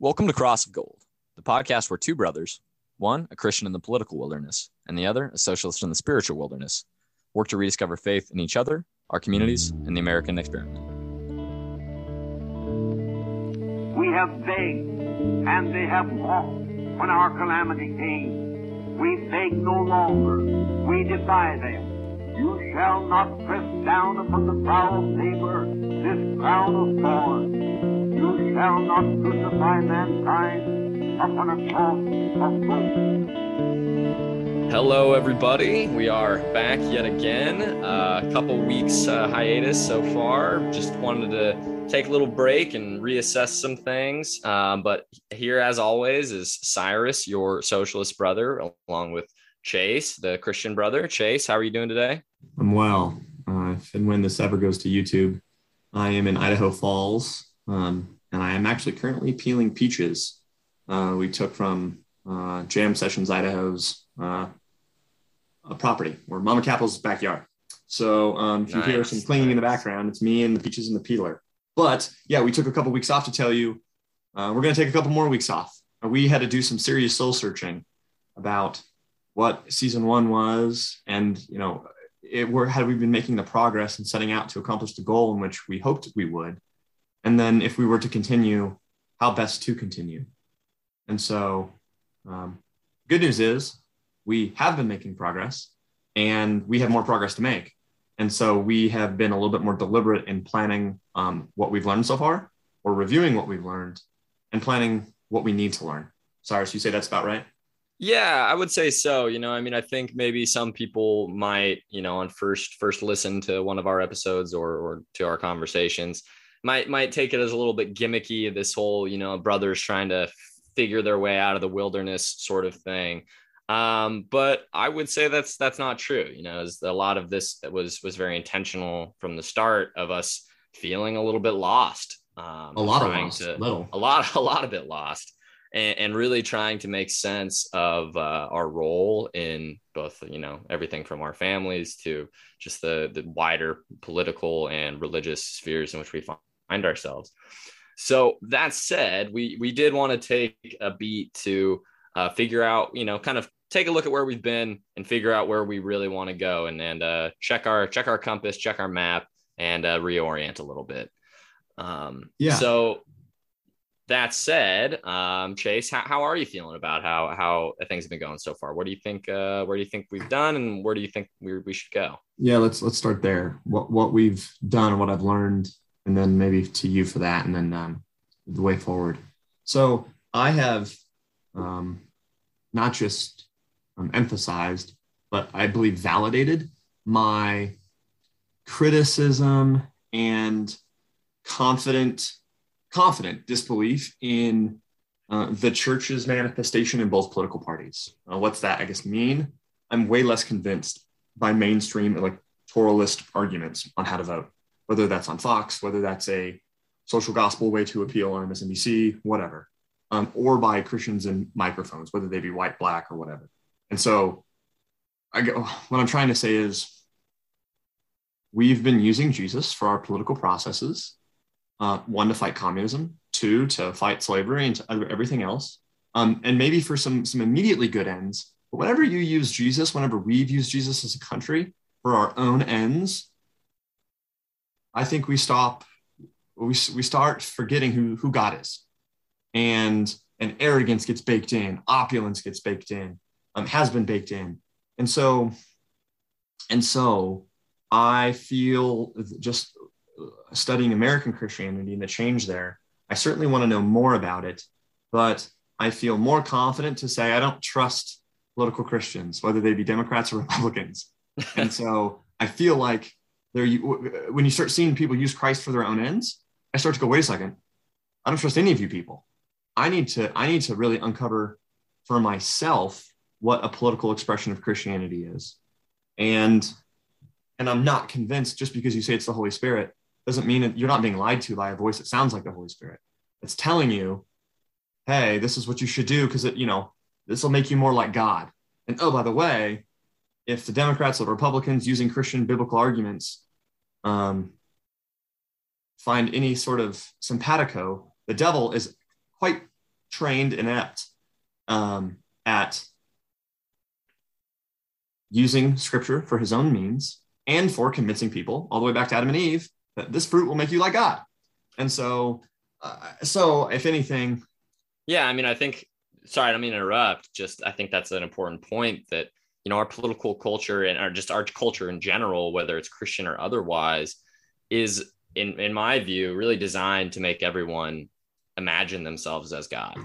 Welcome to Cross of Gold, the podcast where two brothers, one a Christian in the political wilderness, and the other a socialist in the spiritual wilderness, work to rediscover faith in each other, our communities, and the American experiment. We have begged, and they have walked when our calamity came. We beg no longer. We defy them. You shall not press down upon the brow of labor this crown of thorns. You shall not crucify mankind upon a cross of gold. Hello, everybody. We are back yet again. Uh, a couple weeks uh, hiatus so far. Just wanted to take a little break and reassess some things. Um, but here, as always, is Cyrus, your socialist brother, along with Chase, the Christian brother. Chase, how are you doing today? I'm well. Uh, if and when this ever goes to YouTube, I am in Idaho Falls, um, and I am actually currently peeling peaches. Uh, we took from uh, Jam Sessions Idaho's uh, a property or Mama Capital's backyard. So um, if you hear Nice, some clinging in the background, it's me and the peaches and the peeler. But yeah, we took a couple weeks off to tell you uh, we're going to take a couple more weeks off. We had to do some serious soul searching about what season one was, and you know, it were had we been making the progress and setting out to accomplish the goal in which we hoped we would, and then if we were to continue, how best to continue. And so, um, good news is we have been making progress, and we have more progress to make. And so we have been a little bit more deliberate in planning um, what we've learned so far, or reviewing what we've learned, and planning what we need to learn. Cyrus, you say that's about right? Yeah, I would say so. You know, I mean, I think maybe some people might, you know, on first first listen to one of our episodes or or to our conversations, might might take it as a little bit gimmicky. This whole, you know, brothers trying to figure their way out of the wilderness sort of thing. Um, but I would say that's that's not true. You know, as a lot of this was was very intentional from the start of us feeling a little bit lost. Um, A lot of lost, to- little. a lot a lot of it lost and, and really trying to make sense of uh, our role in both you know everything from our families to just the the wider political and religious spheres in which we find ourselves so that said we we did want to take a beat to uh, figure out you know kind of take a look at where we've been and figure out where we really want to go and and uh, check our check our compass check our map and uh, reorient a little bit um Yeah. so that said, um, Chase, how, how are you feeling about how how things have been going so far? What do you think? Uh, where do you think we've done, and where do you think we, we should go? Yeah, let's let's start there. What what we've done and what I've learned, and then maybe to you for that, and then um, the way forward. So I have um, not just um, emphasized, but I believe validated my criticism and confident confident disbelief in uh, the church's manifestation in both political parties. Uh, what's that? I guess mean. I'm way less convinced by mainstream electoralist arguments on how to vote, whether that's on Fox, whether that's a social gospel way to appeal on MSNBC, whatever, um, or by Christians in microphones, whether they be white, black, or whatever. And so, I go, what I'm trying to say is, we've been using Jesus for our political processes. Uh, one to fight communism, two to fight slavery, and everything else, um, and maybe for some some immediately good ends. But whenever you use Jesus, whenever we've used Jesus as a country for our own ends, I think we stop, we, we start forgetting who, who God is. And, and arrogance gets baked in, opulence gets baked in, um, has been baked in. And so, and so I feel just studying American Christianity and the change there, I certainly want to know more about it, but I feel more confident to say I don't trust political Christians, whether they be Democrats or Republicans. and so I feel like there, you, when you start seeing people use Christ for their own ends, I start to go, wait a second, I don't trust any of you people. I need to, I need to really uncover for myself what a political expression of Christianity is. And, and I'm not convinced just because you say it's the Holy Spirit doesn't mean that you're not being lied to by a voice that sounds like the Holy Spirit. It's telling you, hey, this is what you should do because it, you know, this will make you more like God. And oh, by the way, if the Democrats or Republicans using Christian biblical arguments um, find any sort of simpatico, the devil is quite trained inept um, at using scripture for his own means and for convincing people all the way back to Adam and Eve that this fruit will make you like God. And so, uh, so if anything, yeah, I mean, I think. Sorry, I don't mean to interrupt. Just I think that's an important point that you know our political culture and our just our culture in general, whether it's Christian or otherwise, is in in my view really designed to make everyone imagine themselves as God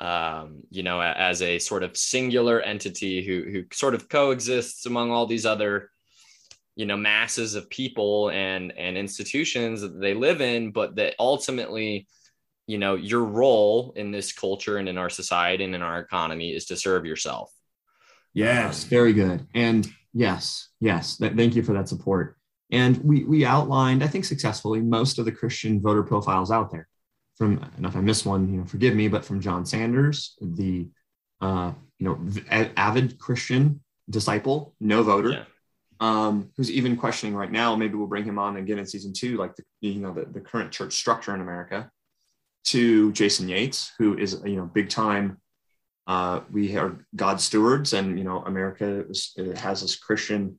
um, you know, as a sort of singular entity who who sort of coexists among all these other, you know, masses of people and and institutions that they live in, but that ultimately, you know, your role in this culture and in our society and in our economy is to serve yourself. Yes, very good. And yes, yes, th- thank you for that support. And we we outlined, I think, successfully most of the Christian voter profiles out there from, and if I miss one, you know, forgive me, but from John Sanders, the, uh, you know, avid Christian disciple, no voter, yeah. um, who's even questioning right now. Maybe we'll bring him on again in season two, like the, you know, the, the current church structure in America. To Jason Yates, who is you know big time. Uh, we are God's stewards, and you know America is, has this Christian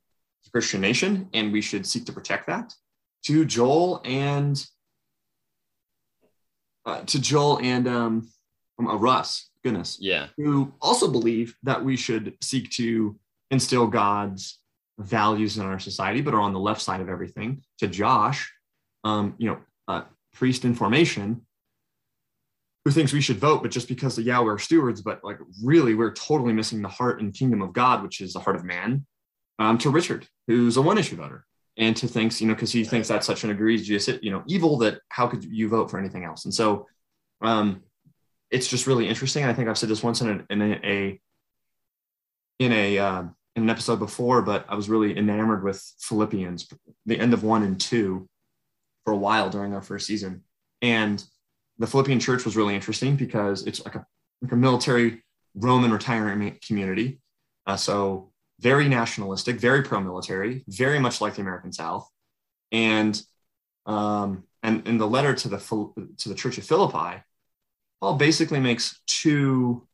Christian nation, and we should seek to protect that. To Joel and uh, to Joel and um, um, uh, Russ, goodness, yeah, who also believe that we should seek to instill God's values in our society, but are on the left side of everything. To Josh, um, you know, uh, priest in formation, who thinks we should vote, but just because the yeah, we're stewards, but like really, we're totally missing the heart and kingdom of God, which is the heart of man. Um, to Richard, who's a one issue voter and to thinks, you know, because he thinks that's such an egregious, you know, evil that how could you vote for anything else? And so um, it's just really interesting. I think I've said this once in a in a, in a uh, in an episode before, but I was really enamored with Philippians, the end of one and two, for a while during our first season, and the Philippian church was really interesting because it's like a like a military Roman retirement community. Uh, so very nationalistic, very pro-military, very much like the American South. And um, and in the letter to the to the Church of Philippi, Paul basically makes two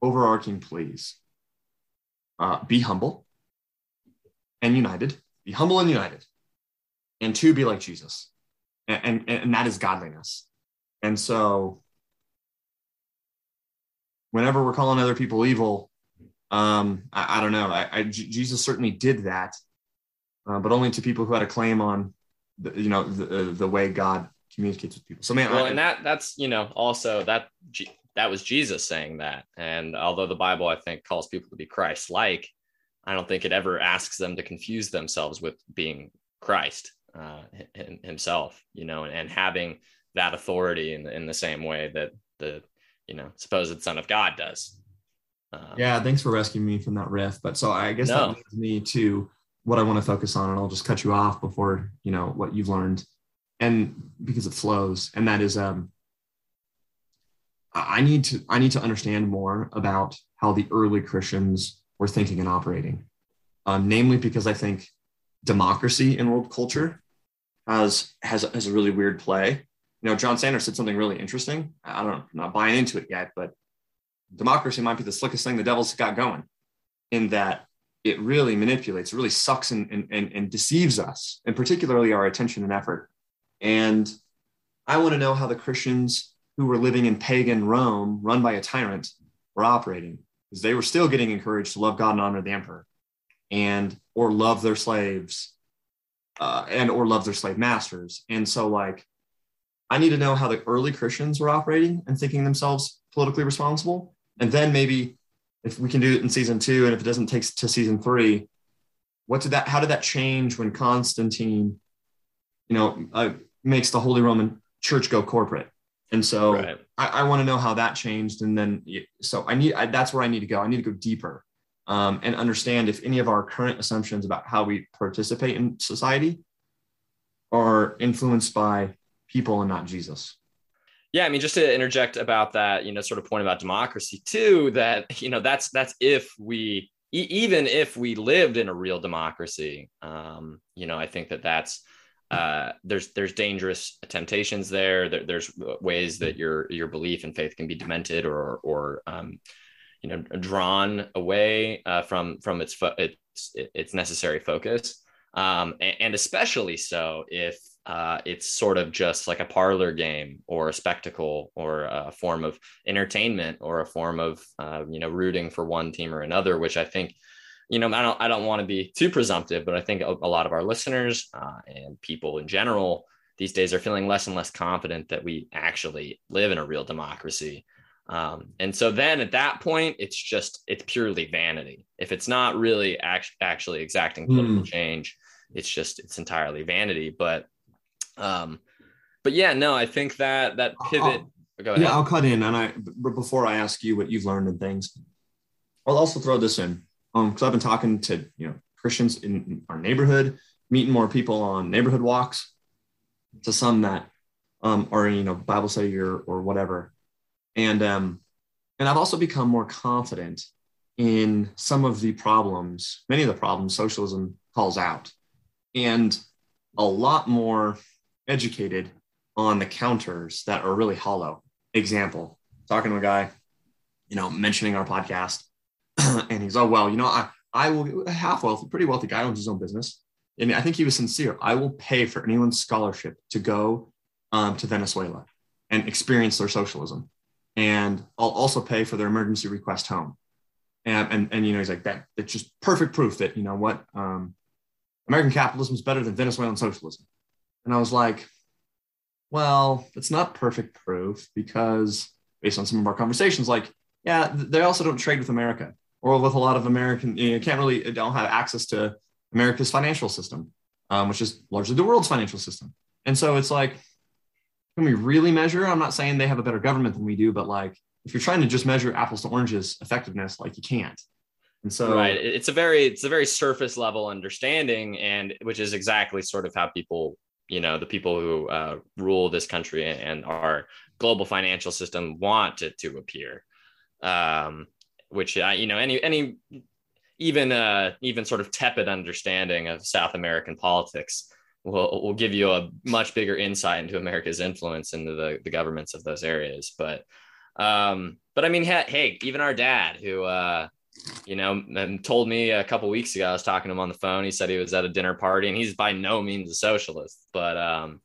overarching pleas: uh, be humble and united, be humble and united, and two, be like Jesus, and, and, and that is godliness. And so, whenever we're calling other people evil, um, I, I, don't know. I, I, Jesus certainly did that, uh, but only to people who had a claim on, the, you know, the, uh, the way God communicates with people. So man, well, and that that's you know also that that was Jesus saying that. And although the Bible I think calls people to be Christ-like, I don't think it ever asks them to confuse themselves with being Christ uh, himself. You know, and, and having that authority in, in the same way that the you know supposed Son of God does. Um, yeah, thanks for rescuing me from that riff. But so I guess no. that leads me to what I want to focus on, and I'll just cut you off before you know what you've learned, and because it flows, and that is um, I need to I need to understand more about how the early Christians were thinking and operating, um, namely because I think democracy in world culture has has has a really weird play. You know, John Sanders said something really interesting. I don't, know, I'm not buying into it yet, but democracy might be the slickest thing the devil's got going in that it really manipulates, it really sucks and, and, and deceives us, and particularly our attention and effort. And I want to know how the Christians who were living in pagan Rome, run by a tyrant, were operating, because they were still getting encouraged to love God and honor the emperor, and or love their slaves, uh, and or love their slave masters. And so, like, I need to know how the early Christians were operating and thinking themselves politically responsible, and then maybe if we can do it in season two, and if it doesn't take to season three, what did that? How did that change when Constantine, you know, uh, makes the Holy Roman Church go corporate? And so right. I, I want to know how that changed. And then, so I need, I, that's where I need to go. I need to go deeper um, and understand if any of our current assumptions about how we participate in society are influenced by people and not Jesus. Yeah, I mean, just to interject about that, you know, sort of point about democracy too. That you know, that's that's if we e- even if we lived in a real democracy, um, you know, I think that that's uh, there's there's dangerous temptations there. there. There's ways that your your belief and faith can be demented or or um, you know drawn away uh, from from its fo- its its necessary focus, um, and, and, especially so if uh, it's sort of just like a parlor game or a spectacle or a form of entertainment or a form of uh, you know rooting for one team or another, which I think you know I don't I don't want to be too presumptive, but I think a, a lot of our listeners uh, and people in general these days are feeling less and less confident that we actually live in a real democracy. Um, and so then at that point, it's just it's purely vanity. If it's not really act- actually exacting political mm. change, it's just it's entirely vanity. But um, but yeah, no, I think that that pivot. I'll, yeah, I'll cut in, and I before I ask you what you've learned and things, I'll also throw this in Um, because um, I've been talking to you know Christians in our neighborhood, meeting more people on neighborhood walks, to some that um, are you know Bible study or or whatever, and um, and I've also become more confident in some of the problems, many of the problems socialism calls out, and a lot more educated on the counters that are really hollow. Example, talking to a guy, you know, mentioning our podcast, and he's, oh, well, you know, I, I will, half wealthy, pretty wealthy guy owns his own business. And I think he was sincere. I will pay for anyone's scholarship to go um, to Venezuela and experience their socialism. And I'll also pay for their emergency request home. And, and, and you know, he's like, that, it's just perfect proof that, you know what, um, American capitalism is better than Venezuelan socialism. And I was like, well, it's not perfect proof because based on some of our conversations, like, yeah, they also don't trade with America or with a lot of American, you, know, can't really, don't have access to America's financial system, um, which is largely the world's financial system. And so it's like, can we really measure? I'm not saying they have a better government than we do, but like, if you're trying to just measure apples to oranges effectiveness, like you can't. And so right, it's a very it's a very surface level understanding, and which is exactly sort of how people you know the people who uh, rule this country and our global financial system want it to appear. Um, which I, you know any any even uh, even sort of tepid understanding of south american politics will will give you a much bigger insight into america's influence into the, the governments of those areas. But um, but i mean hey even our dad who uh, you know, and told me a couple weeks ago, I was talking to him on the phone. He said he was at a dinner party and he's by no means a socialist, but um,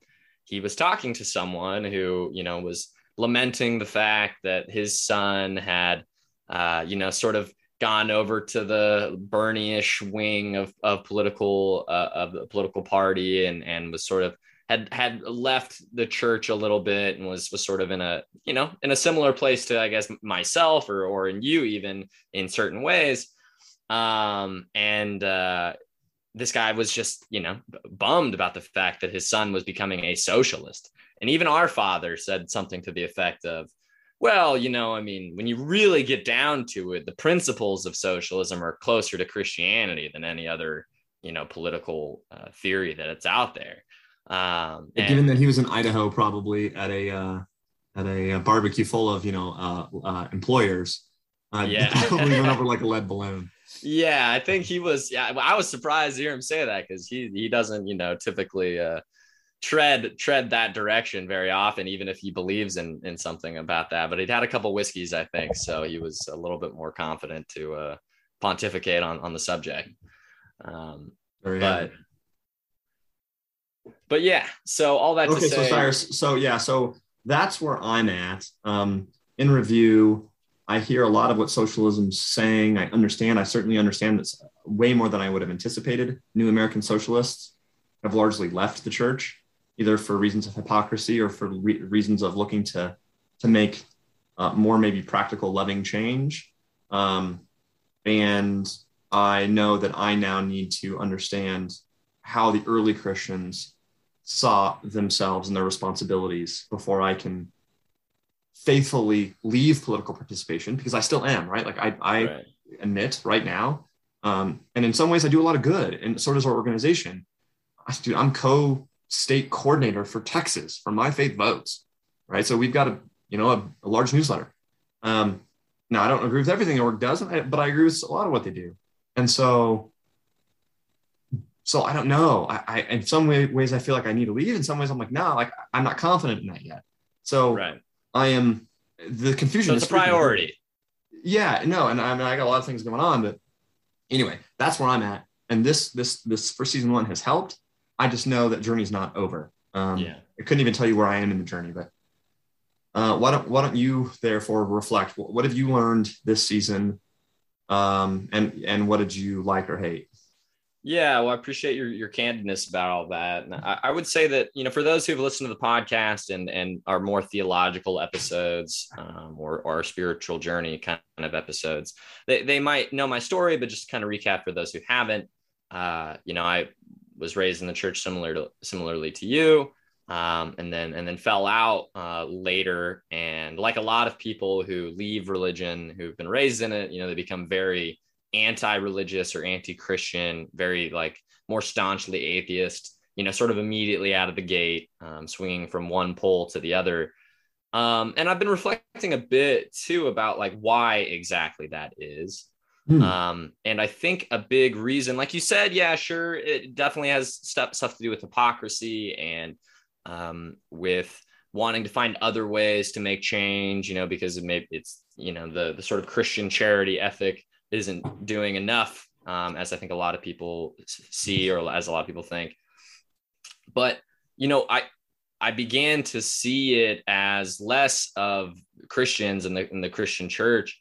he was talking to someone who, you know, was lamenting the fact that his son had, uh, you know, sort of gone over to the Bernie-ish wing of, of political, uh, of the political party and, and was sort of had had left the church a little bit and was was sort of in a you know in a similar place to I guess myself or or in you even in certain ways. Um and uh this guy was just you know bummed about the fact that his son was becoming a socialist. And even our father said something to the effect of well you know i mean when you really get down to it the principles of socialism are closer to christianity than any other you know political uh, theory that it's out there um, and, Given that he was in Idaho, probably at a uh, at a, a, barbecue full of you know uh, uh, employers, uh, yeah, probably went over like a lead balloon. Yeah, I think he was. Yeah, I was surprised to hear him say that because he he doesn't you know typically uh, tread tread that direction very often, even if he believes in in something about that. But he'd had a couple whiskeys, I think, so he was a little bit more confident to uh, pontificate on on the subject. Um, very but but yeah, so all that okay, to say. So Cyrus, so yeah, so that's where I'm at. Um, in review, I hear a lot of what socialism's saying. I understand. I certainly understand this way more than I would have anticipated. New American socialists have largely left the church, either for reasons of hypocrisy or for re- reasons of looking to to make uh, more maybe practical, loving change. Um, and I know that I now need to understand how the early Christians saw themselves and their responsibilities before I can faithfully leave political participation because I still am, right? Like I, I right. admit right now. Um, and in some ways I do a lot of good and so does our organization. I, do, I'm co-state coordinator for Texas for My Faith Votes, right? So we've got a, you know, a, a large newsletter. Um, now I don't agree with everything the org does, but I agree with a lot of what they do. And so so I don't know. I, I in some way, ways I feel like I need to leave. In some ways, I'm like, no, like I'm not confident in that yet. So right. I am the confusion. So it's a priority. Yeah, no, and I mean I got a lot of things going on, but anyway, that's where I'm at. And this this this for season one has helped. I just know that journey's not over. Um, Yeah. I couldn't even tell you where I am in the journey, but uh, why don't why don't you therefore reflect? What, what have you learned this season, um, and and what did you like or hate? Yeah, well, I appreciate your your candidness about all that. And I, I would say that you know, for those who've listened to the podcast and and our more theological episodes um, or our spiritual journey kind of episodes, they they might know my story, but just kind of recap for those who haven't. Uh, you know, I was raised in the church similar to similarly to you, um, and then and then fell out uh, later. And like a lot of people who leave religion, who've been raised in it, you know, they become very anti-religious or anti-christian very like more staunchly atheist you know sort of immediately out of the gate um, swinging from one pole to the other um, and i've been reflecting a bit too about like why exactly that is Hmm. um, and i think a big reason like you said yeah sure it definitely has stuff, stuff to do with hypocrisy and um, with wanting to find other ways to make change you know because it may it's you know the the sort of christian charity ethic isn't doing enough um, as i think a lot of people see or as a lot of people think. But you know i i began to see it as less of christians and the in the christian church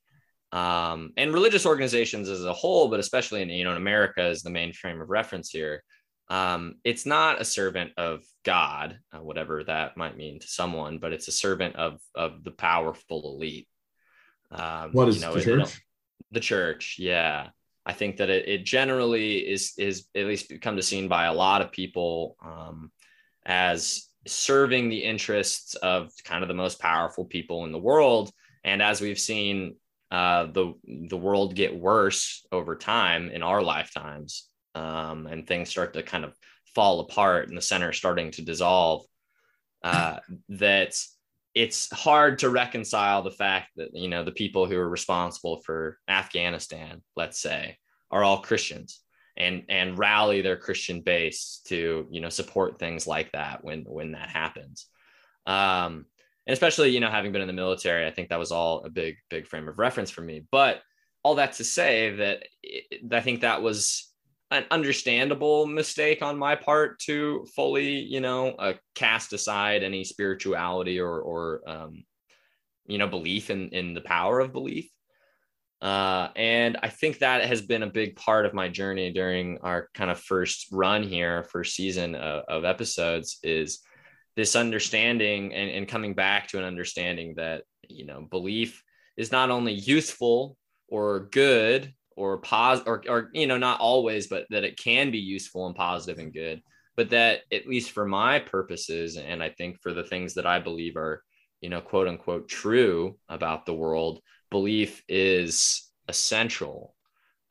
um, and religious organizations as a whole but especially in you know in america is the main frame of reference here. Um, it's not a servant of god uh, whatever that might mean to someone but it's a servant of of the powerful elite. Um, What is you know, the church? The church. Yeah. I think that it, it generally is is at least become to seen by a lot of people um, as serving the interests of kind of the most powerful people in the world. And as we've seen uh, the the world get worse over time in our lifetimes um, and things start to kind of fall apart and the center starting to dissolve uh, that it's hard to reconcile the fact that you know the people who are responsible for Afghanistan, let's say, are all Christians and and rally their Christian base to you know support things like that when when that happens. Um, and especially you know having been in the military, I think that was all a big big frame of reference for me. But all that to say that it, I think that was an understandable mistake on my part to fully, you know, uh, cast aside any spirituality or, or um, you know, belief in in the power of belief. Uh, and I think that has been a big part of my journey during our kind of first run here, first season of, of episodes, is this understanding and, and coming back to an understanding that you know belief is not only useful or good or pos or, or you know not always but that it can be useful and positive and good but that at least for my purposes and i think for the things that i believe are you know quote unquote true about the world belief is essential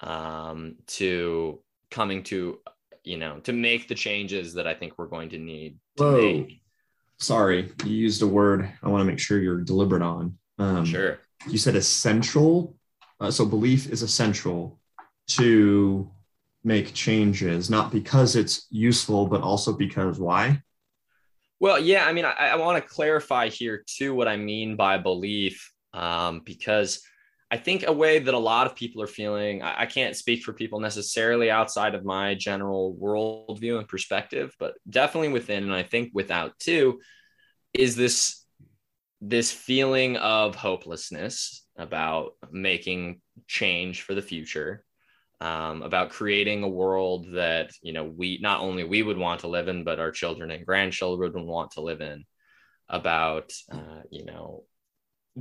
um, to coming to you know to make the changes that i think we're going to need to Whoa. make Sorry, you used a word I want to make sure you're deliberate on. Um, sure You said essential. Uh, so belief is essential to make changes, not because it's useful, but also because why? Well, yeah, I mean, I, I want to clarify here too what I mean by belief, um, because I think a way that a lot of people are feeling, I, I can't speak for people necessarily outside of my general worldview and perspective, but definitely within, and I think without too, is this this feeling of hopelessness about making change for the future um, about creating a world that you know we not only we would want to live in but our children and grandchildren would want to live in about uh, you know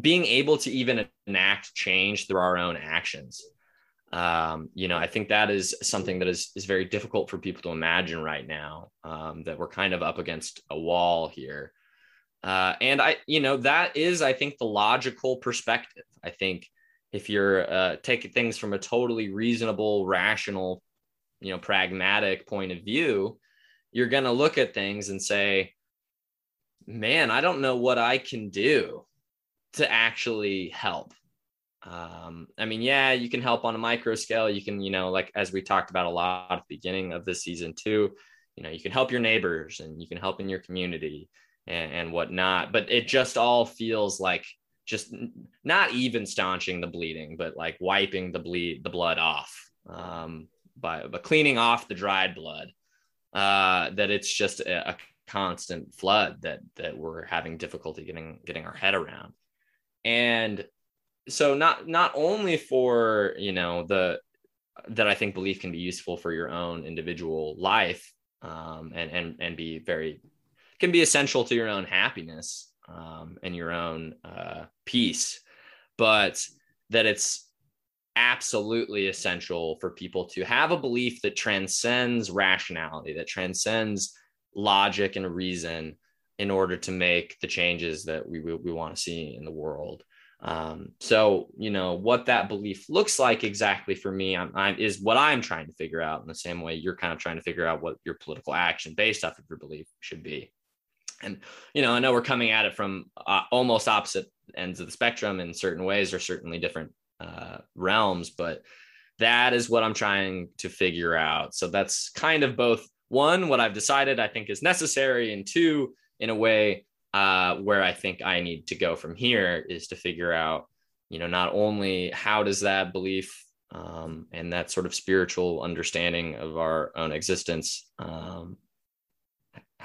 being able to even enact change through our own actions. Um, you know i think that is something that is, is very difficult for people to imagine right now um, that we're kind of up against a wall here uh, and i you know that is i think the logical perspective. I think if you're uh, taking things from a totally reasonable rational you know pragmatic point of view you're going to look at things and say man i don't know what i can do to actually help. Um, I mean, yeah, you can help on a micro scale. You can, you know, like as we talked about a lot at the beginning of this season too, you know, you can help your neighbors and you can help in your community and, and whatnot. But it just all feels like just not even staunching the bleeding, but like wiping the bleed the blood off um, by, by cleaning off the dried blood. Uh, that it's just a, a constant flood that that we're having difficulty getting getting our head around and so not not only for you know the that I think belief can be useful for your own individual life um, and and and be very can be essential to your own happiness um, and your own uh, peace, but that it's absolutely essential for people to have a belief that transcends rationality, that transcends logic and reason in order to make the changes that we, we, we want to see in the world. Um, so, you know, what that belief looks like exactly for me I'm, I'm, is what I'm trying to figure out in the same way you're kind of trying to figure out what your political action based off of your belief should be. And, you know, I know we're coming at it from uh, almost opposite ends of the spectrum in certain ways or certainly different uh, realms, but that is what I'm trying to figure out. So that's kind of both one, what I've decided I think is necessary, and two, in a way, uh, where I think I need to go from here is to figure out, you know, not only how does that belief um, and that sort of spiritual understanding of our own existence, um,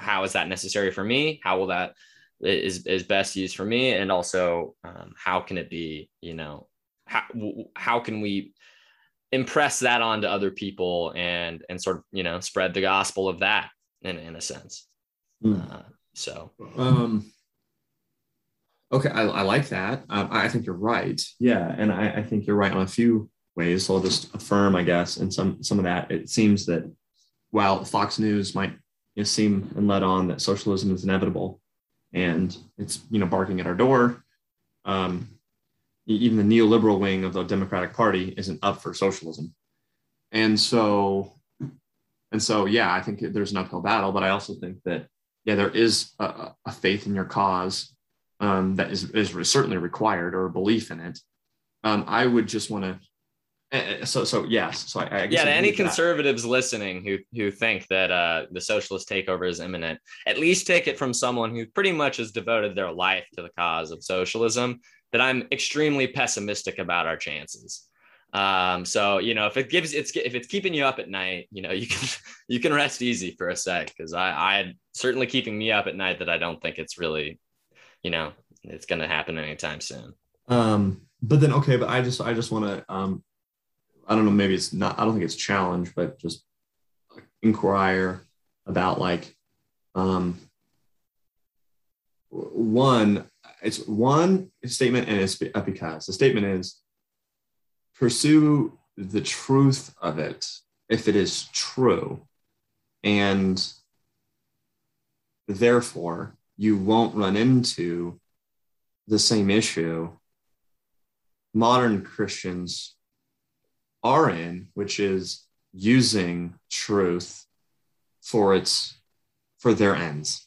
how is that necessary for me? How will that is is best used for me, and also um, how can it be, you know, how how can we impress that onto other people and and sort of you know spread the gospel of that in in a sense. Mm. Uh, so, um, okay, I, I like that. Um, I think you're right. Yeah, and I, I think you're right on a few ways. So I'll just affirm, I guess, and some some of that. It seems that while Fox News might you know, seem and let on that socialism is inevitable, and it's you know barking at our door. Um, even the neoliberal wing of the Democratic Party isn't up for socialism, and so and so yeah, I think there's an uphill battle. But I also think that yeah, there is a, a faith in your cause um, that is, is certainly required or a belief in it. Um, I would just want to. Eh, eh, so, so yes. So I, I yeah. to any conservatives that. listening who who think that uh, the socialist takeover is imminent, at least take it from someone who pretty much has devoted their life to the cause of socialism. That I'm extremely pessimistic about our chances. Um, so you know, if it gives it's if it's keeping you up at night, you know, you can you can rest easy for a sec because I I certainly keeping me up at night that I don't think it's really, you know, it's going to happen anytime soon. Um, but then okay, but I just I just want to um, I don't know, maybe it's not I don't think it's challenge, but just inquire about like um one it's one statement and it's because the statement is pursue the truth of it if it is true. And therefore, you won't run into the same issue modern Christians are in, which is using truth for its for their ends.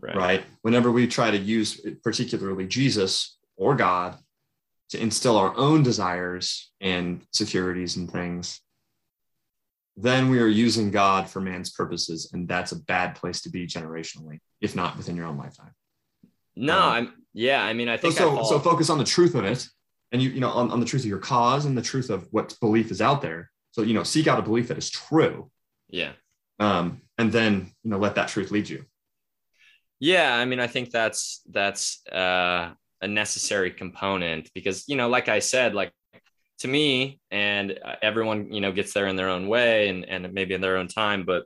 Right. right. Whenever we try to use particularly Jesus or God to instill our own desires and securities and things, then we are using God for man's purposes. And that's a bad place to be generationally, if not within your own lifetime. No, um, I'm, yeah. I mean, I think so. So, so, focus on the truth of it and you, you know, on, on the truth of your cause and the truth of what belief is out there. So, you know, seek out a belief that is true. Yeah. Um, and then, you know, let that truth lead you. Yeah. I mean, I think that's, that's, uh, a necessary component because you know like i said like to me and uh, everyone you know gets there in their own way and, and maybe in their own time but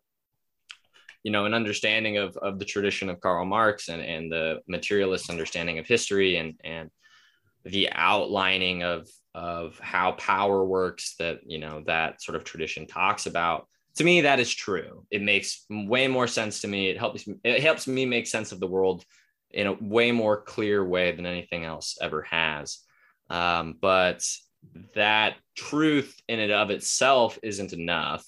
you know an understanding of, of the tradition of karl marx and, and the materialist understanding of history and and the outlining of of how power works that you know that sort of tradition talks about to me that is true it makes way more sense to me it helps it helps me make sense of the world in a way more clear way than anything else ever has. Um, but that truth in and of itself isn't enough,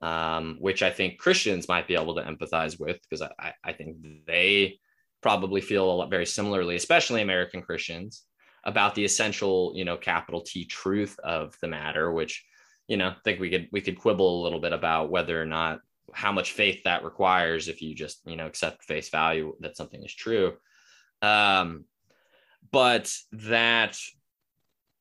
um, which I think Christians might be able to empathize with because I, I think they probably feel a lot very similarly, especially American Christians. About the essential, you know, capital T truth of the matter, which, you know, I think we could we could quibble a little bit about whether or not how much faith that requires if you just, you know, accept face value that something is true. Um, but that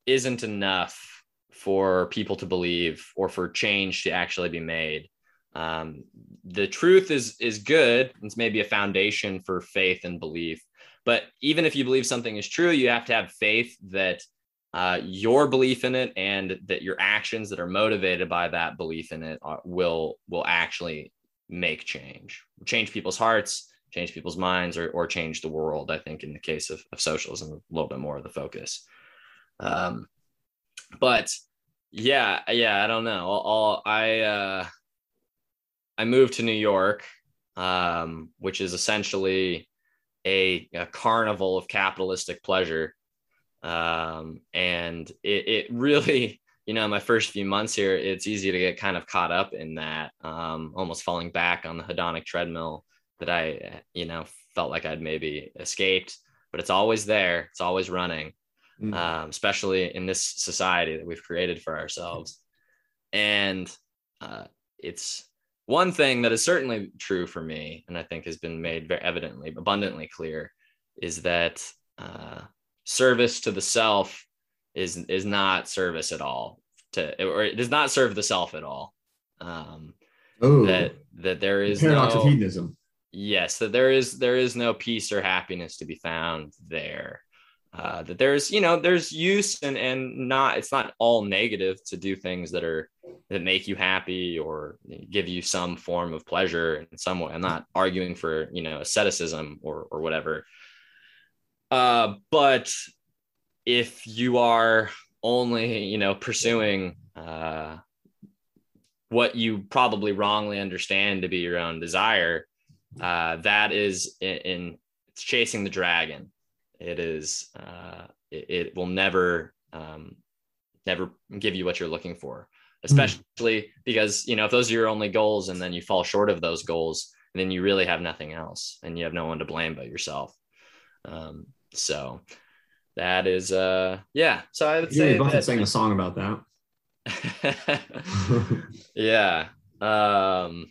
isn't enough for people to believe or for change to actually be made. Um, the truth is is good. It's maybe a foundation for faith and belief. But even if you believe something is true, you have to have faith that uh, your belief in it and that your actions that are motivated by that belief in it are, will will actually make change, change people's hearts, change people's minds, or or change the world. I think in the case of, of socialism, a little bit more of the focus. Um, but yeah, yeah, I don't know. I'll, I uh, I moved to New York, um, which is essentially a, a, carnival of capitalistic pleasure. Um, and it, it, really, you know, my first few months here, it's easy to get kind of caught up in that, um, almost falling back on the hedonic treadmill that I, you know, felt like I'd maybe escaped, but it's always there. It's always running, mm. um, especially in this society that we've created for ourselves. And uh, it's one thing that is certainly true for me, and I think has been made very evidently, abundantly clear, is that uh, service to the self is is not service at all. To or it does not serve the self at all. Um, oh, that that there is paradox no, of hedonism. Yes, that there is there is no peace or happiness to be found there uh, that there's you know there's use and and not it's not all negative to do things that are that make you happy or give you some form of pleasure in some way. I'm not arguing for you know asceticism or or whatever. Uh but if you are only you know pursuing uh what you probably wrongly understand to be your own desire uh that is in, in it's chasing the dragon it is uh, it, it, will never um, never give you what you're looking for hmm. especially mm. because you know if those are your only goals and then you fall short of those goals then you really have nothing else and you have no one to blame but yourself um, so that is uh yeah so i would yeah, say that, sang a song about that yeah um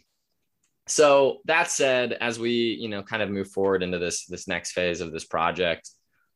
so that said as we you know kind of move forward into this this next phase of this project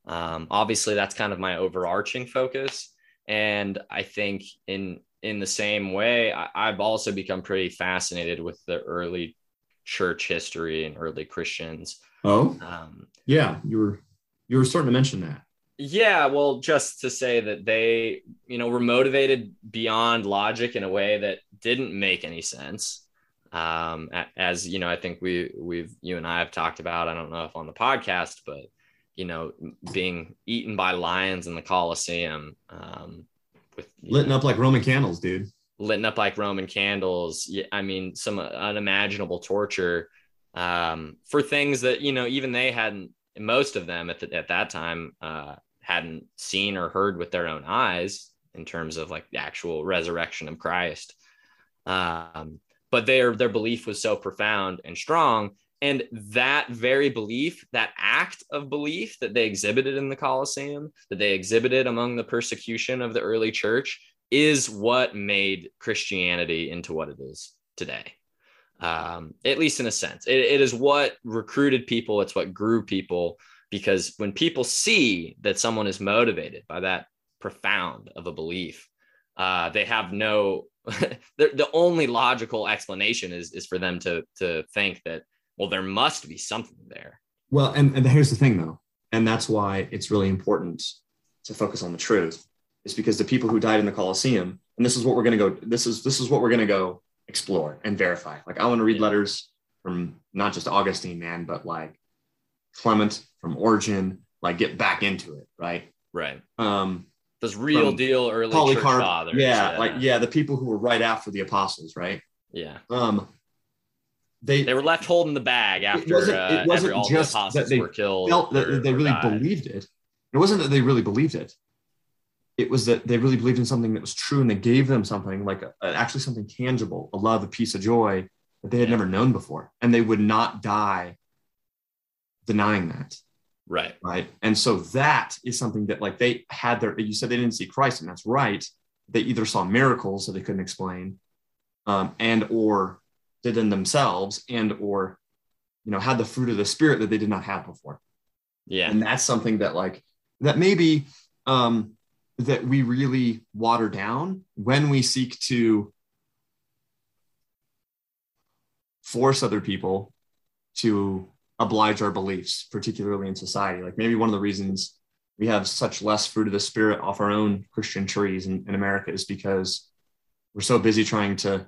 um, obviously that's kind of my overarching focus. And i think in in the same way I, i've also become pretty fascinated with the early church history and early christians. Oh? Um, yeah you were you were starting to mention that. Yeah well just to say that they you know were motivated beyond logic in a way that didn't make any sense um, as you know, I think we we've you and I have talked about. I don't know if on the podcast, but you know, being eaten by lions in the Colosseum, um, with lit up like Roman candles, dude. Lit up like Roman candles. I mean, some unimaginable torture um, for things that you know even they hadn't. Most of them at the, at that time uh, hadn't seen or heard with their own eyes in terms of like the actual resurrection of Christ. Um, but their their belief was so profound and strong. And that very belief that act of belief that they exhibited in the colosseum that they exhibited among the persecution of the early church is what made christianity into what it is today. Um, at least in a sense. It, it is what recruited people. It's what grew people. Because when people see that someone is motivated by that profound of a belief uh, they have no the, the only logical explanation is is for them to to think that well there must be something there. Well and, and here's the thing though and that's why it's really important to focus on the truth is because the people who died in the colosseum and this is what we're going to go this is this is what we're going to go explore and verify. Like i want to read yeah. letters from not just augustine man but like clement from Origen like get back into it right? Right. Um those real deal early Polycarp, church fathers. Yeah, yeah, like yeah, the people who were right after the apostles, right? Yeah. Um, they they were left holding the bag after it wasn't, it wasn't uh, just the that they were killed. Felt that or, they really believed it. It wasn't that they really believed it. It was that they really believed in something that was true, and they gave them something like a, actually something tangible, a love, a peace, of joy that they had yeah. never known before, and they would not die denying that. Right. Right. And so that is something that like they had their, you said they didn't see Christ, and that's right. They either saw miracles that they couldn't explain, um, and or did in themselves, and or, you know, had the fruit of the spirit that they did not have before. Yeah. And that's something that like that maybe um that we really water down when we seek to force other people to oblige our beliefs, particularly in society. Like maybe one of the reasons we have such less fruit of the spirit off our own Christian trees in, in America is because we're so busy trying to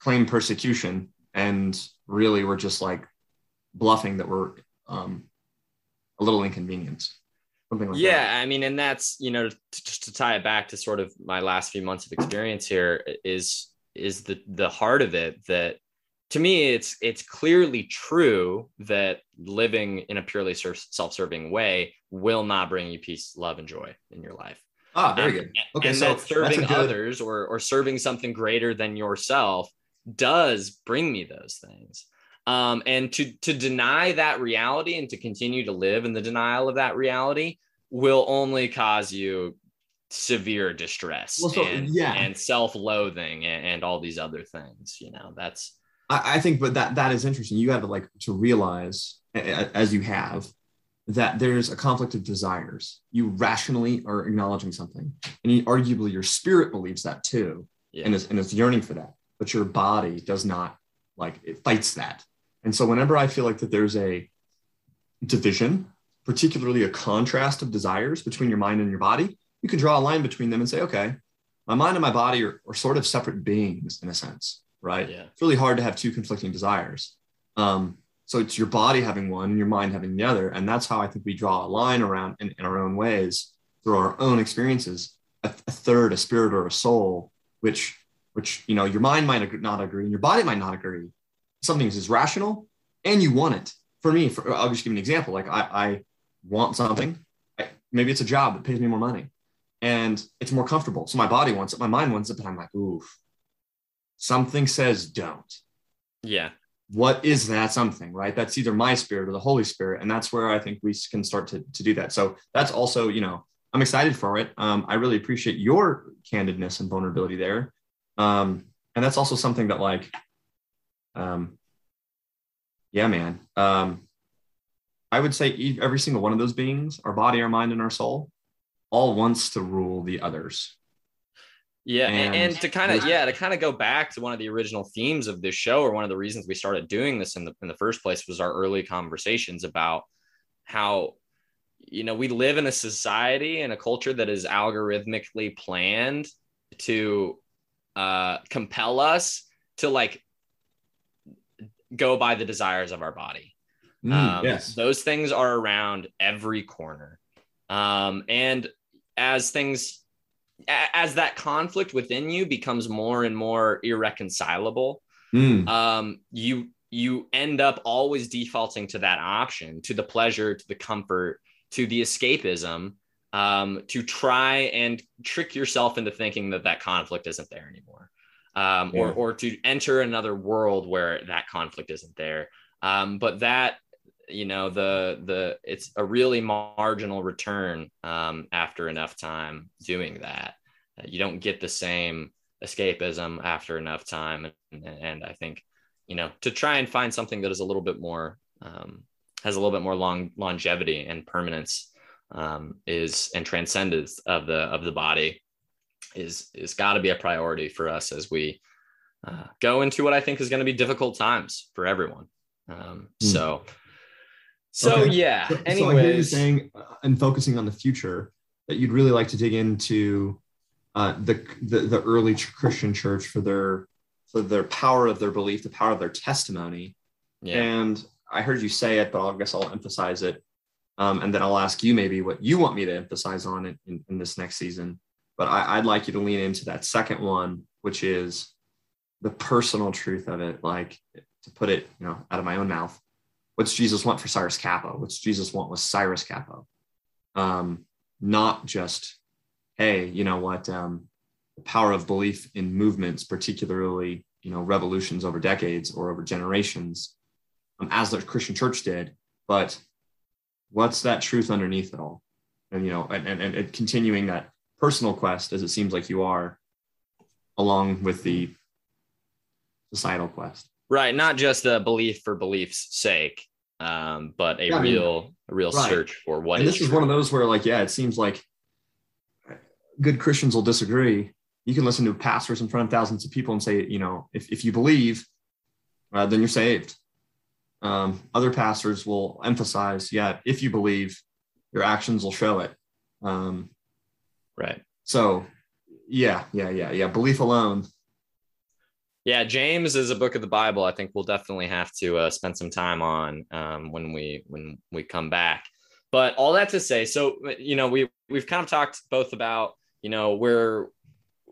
claim persecution and really we're just like bluffing that we're um, a little inconvenient. Something like yeah, that. I mean, and that's you know, just to tie it back to sort of my last few months of experience here is is the the heart of it that to me it's it's clearly true that living in a purely self-serving way will not bring you peace love and joy in your life Ah, very good. Okay, and so that serving good... others or or serving something greater than yourself does bring me those things. Um, and to to deny that reality and to continue to live in the denial of that reality will only cause you severe distress well, so, and, yeah. and self-loathing and, and all these other things. You know, that's I, I think, but that that is interesting. You have to like to realize, as you have, that there's a conflict of desires. You rationally are acknowledging something, and you, arguably your spirit believes that too, yeah. and is and is yearning for that, but your body does not like it fights that. And so, whenever I feel like that there's a division, particularly a contrast of desires between your mind and your body, you can draw a line between them and say, okay, my mind and my body are, are sort of separate beings in a sense right? Yeah. It's really hard to have two conflicting desires. Um, so it's your body having one and your mind having the other. And that's how I think we draw a line around in, in our own ways through our own experiences, a, a, third, a spirit or a soul, which, which, you know, your mind might not agree and your body might not agree. Something is rational and you want it. For me, for, I'll just give you an example. Like I, I want something, I, maybe it's a job that pays me more money and it's more comfortable. So my body wants it, my mind wants it, but I'm like, oof, something says don't. Yeah. What is that something, right? That's either my spirit or the Holy Spirit. And that's where I think we can start to, to do that. So that's also, you know, I'm excited for it. Um, I really appreciate your candidness and vulnerability there. Um, and that's also something that like, um, yeah, man. Um, I would say every single one of those beings, our body, our mind, and our soul, all wants to rule the others. Yeah, and, and to kind of yeah to kind of go back to one of the original themes of this show, or one of the reasons we started doing this in the in the first place was our early conversations about how you know we live in a society and a culture that is algorithmically planned to uh, compel us to like go by the desires of our body. Mm, um, yes, those things are around every corner, um, and as things as that conflict within you becomes more and more irreconcilable, mm. um, you you end up always defaulting to that option, to the pleasure, to the comfort, to the escapism, um, to try and trick yourself into thinking that that conflict isn't there anymore, um, yeah. or or to enter another world where that conflict isn't there. Um, but that you know the the it's a really marginal return um, after enough time doing that uh, you don't get the same escapism after enough time and, and i think you know to try and find something that is a little bit more um, has a little bit more long longevity and permanence um, is and transcendence of the of the body is is got to be a priority for us as we uh, go into what I think is going to be difficult times for everyone. Um, mm. So so okay. yeah. So, Anyways, so I hear you saying uh, and focusing on the future that you'd really like to dig into uh, the, the the early Christian church for their for their power of their belief, the power of their testimony. Yeah. And I heard you say it, but I guess I'll emphasize it. Um, and then I'll ask you maybe what you want me to emphasize on it in, in this next season. But I, I'd like you to lean into that second one, which is the personal truth of it. Like to put it, you know, out of my own mouth, what's Jesus want for Cyrus Capo? What's Jesus want with Cyrus Capo? Um, not just, hey, you know what, um, the power of belief in movements, particularly, you know, revolutions over decades or over generations, um, as the Christian church did, but what's that truth underneath it all? And, you know, and, and, and continuing that personal quest as it seems like you are along with the societal quest. Right. Not just a belief for belief's sake, um, but a Yeah, I mean, real, a real right. search for what and is this is true. one of those where like, yeah, it seems like good Christians will disagree. You can listen to pastors in front of thousands of people and say, you know, if, if you believe, uh, then you're saved. Um, other pastors will emphasize, yeah, if you believe, your actions will show it. Um, right. so, yeah, yeah, yeah, yeah. Belief alone. Yeah, James is a book of the Bible. I think we'll definitely have to uh, spend some time on um, when we when we come back. But all that to say, so you know, we we've kind of talked both about you know where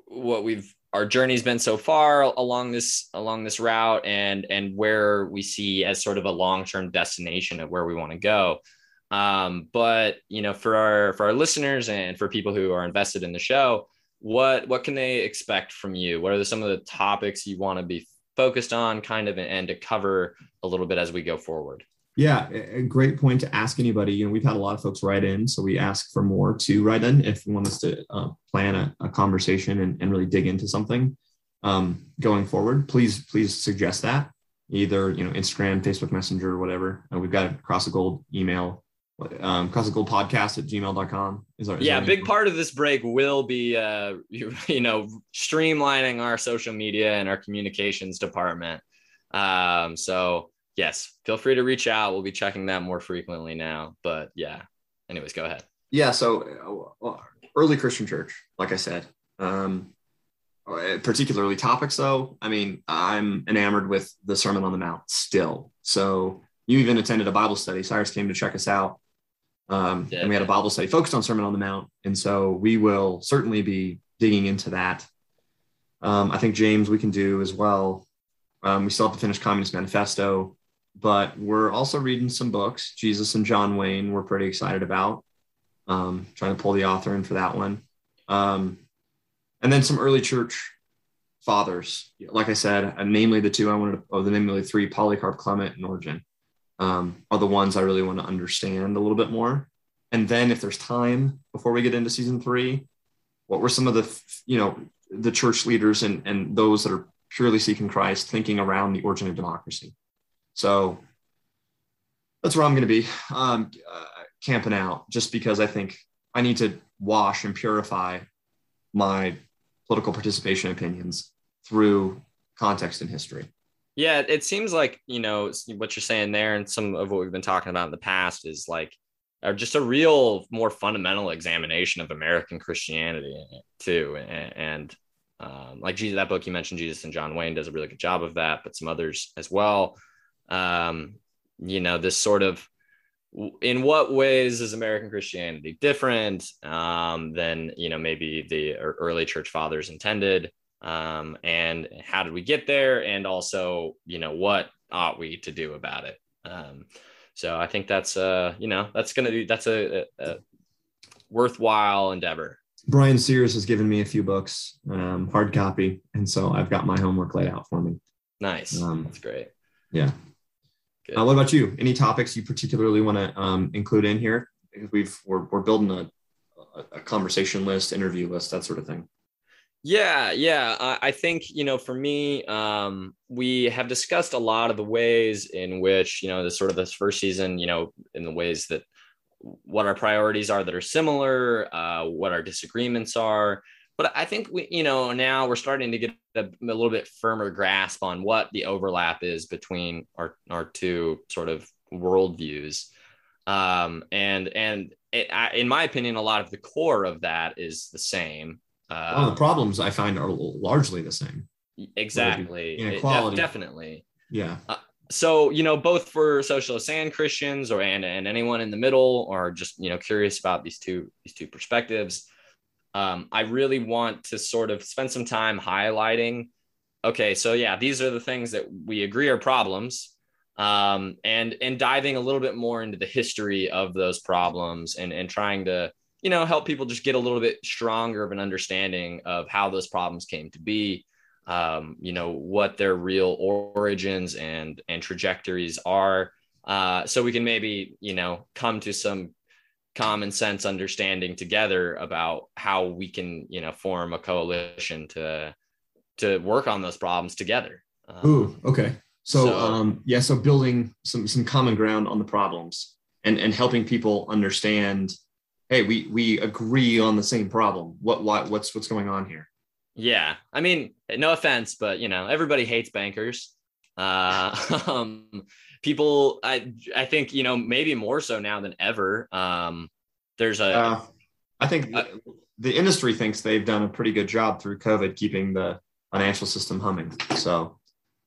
what we've our journey's been so far along this along this route and and where we see as sort of a long-term destination of where we want to go um, but you know for our for our listeners and for people who are invested in the show what what can they expect from you what are the, some of the topics you want to be focused on kind of and to cover a little bit as we go forward Yeah, a great point to ask anybody. You know, we've had a lot of folks write in, so we ask for more to write in if you want us to uh, plan a, a conversation and, and really dig into something um, going forward. Please, please suggest that either you know Instagram, Facebook Messenger, whatever. Uh, we've got across the gold email, um, gold podcast at gmail.com. Is our is yeah our big part of this break will be uh you, you know streamlining our social media and our communications department um so yes feel free to reach out we'll be checking that more frequently now but yeah anyways go ahead Yeah, so uh, early Christian church, like I said, um, particularly topics though. I mean, I'm enamored with the Sermon on the Mount still. So you even attended a Bible study. Cyrus came to check us out, um, Yeah. and we had a Bible study focused on Sermon on the Mount, and so we will certainly be digging into that. Um, I think James we can do as well. Um, we still have to finish Communist Manifesto, but we're also reading some books. Jesus and John Wayne, we're pretty excited about um, trying to pull the author in for that one. Um, and then some early church fathers, like I said, and namely the two I wanted to, oh, the namely three, Polycarp, Clement, and Origen, um, are the ones I really want to understand a little bit more. And then if there's time before we get into season three, what were some of the, you know, the church leaders and, and those that are purely seeking Christ thinking around the origin of democracy? So that's where I'm going to be. Um, uh, camping out just because I think I need to wash and purify my political participation opinions through context and history. Yeah it seems like you know what you're saying there and some of what we've been talking about in the past is like are just a real more fundamental examination of american christianity too and, and um, like jesus that book you mentioned jesus and john wayne does a really good job of that but some others as well. Um, you know this sort of in what ways is American Christianity different um, than you know maybe the early church fathers intended, um, and how did we get there, and also you know what ought we to do about it. Um, so I think that's uh you know that's gonna be that's a, a, worthwhile endeavor. Brian Sears has given me a few books, um, hard copy, and so I've got my homework laid out for me. Nice, Um, that's great. Yeah. Uh, what about you? Any topics you particularly want to um, include in here? Because we've we're, we're building a a conversation list, interview list, that sort of thing. Yeah, yeah. I, I think, you know, for me, um, we have discussed a lot of the ways in which, you know, the sort of this first season, you know, in the ways that what our priorities are that are similar, uh, what our disagreements are. But I think we, you know, now we're starting to get a, a little bit firmer grasp on what the overlap is between our our two sort of worldviews. Um, and and it, I, in my opinion, a lot of the core of that is the same. Uh, One of the problems I find are largely the same. Exactly. It- Inequality. def- definitely. Yeah. So, you know, both for socialists and Christians or and, and anyone in the middle or just, you know, curious about these two these two perspectives, um, I really want to sort of spend some time highlighting, okay, so yeah, these are the things that we agree are problems. Um, and and diving a little bit more into the history of those problems and and trying to you know help people just get a little bit stronger of an understanding of how those problems came to be um, you know what their real origins and and trajectories are. Uh, so we can maybe you know come to some common sense understanding together about how we can you know form a coalition to to work on those problems together. Um, Ooh, okay. So, so um, yeah so building some some common ground on the problems and and helping people understand hey we we agree on the same problem. What what what's what's going on here? Yeah. I mean no offense but you know everybody hates bankers. Uh um people i i think you know maybe more so now than ever. Um there's a uh, i think uh, the industry thinks they've done a pretty good job through covid keeping the financial system humming so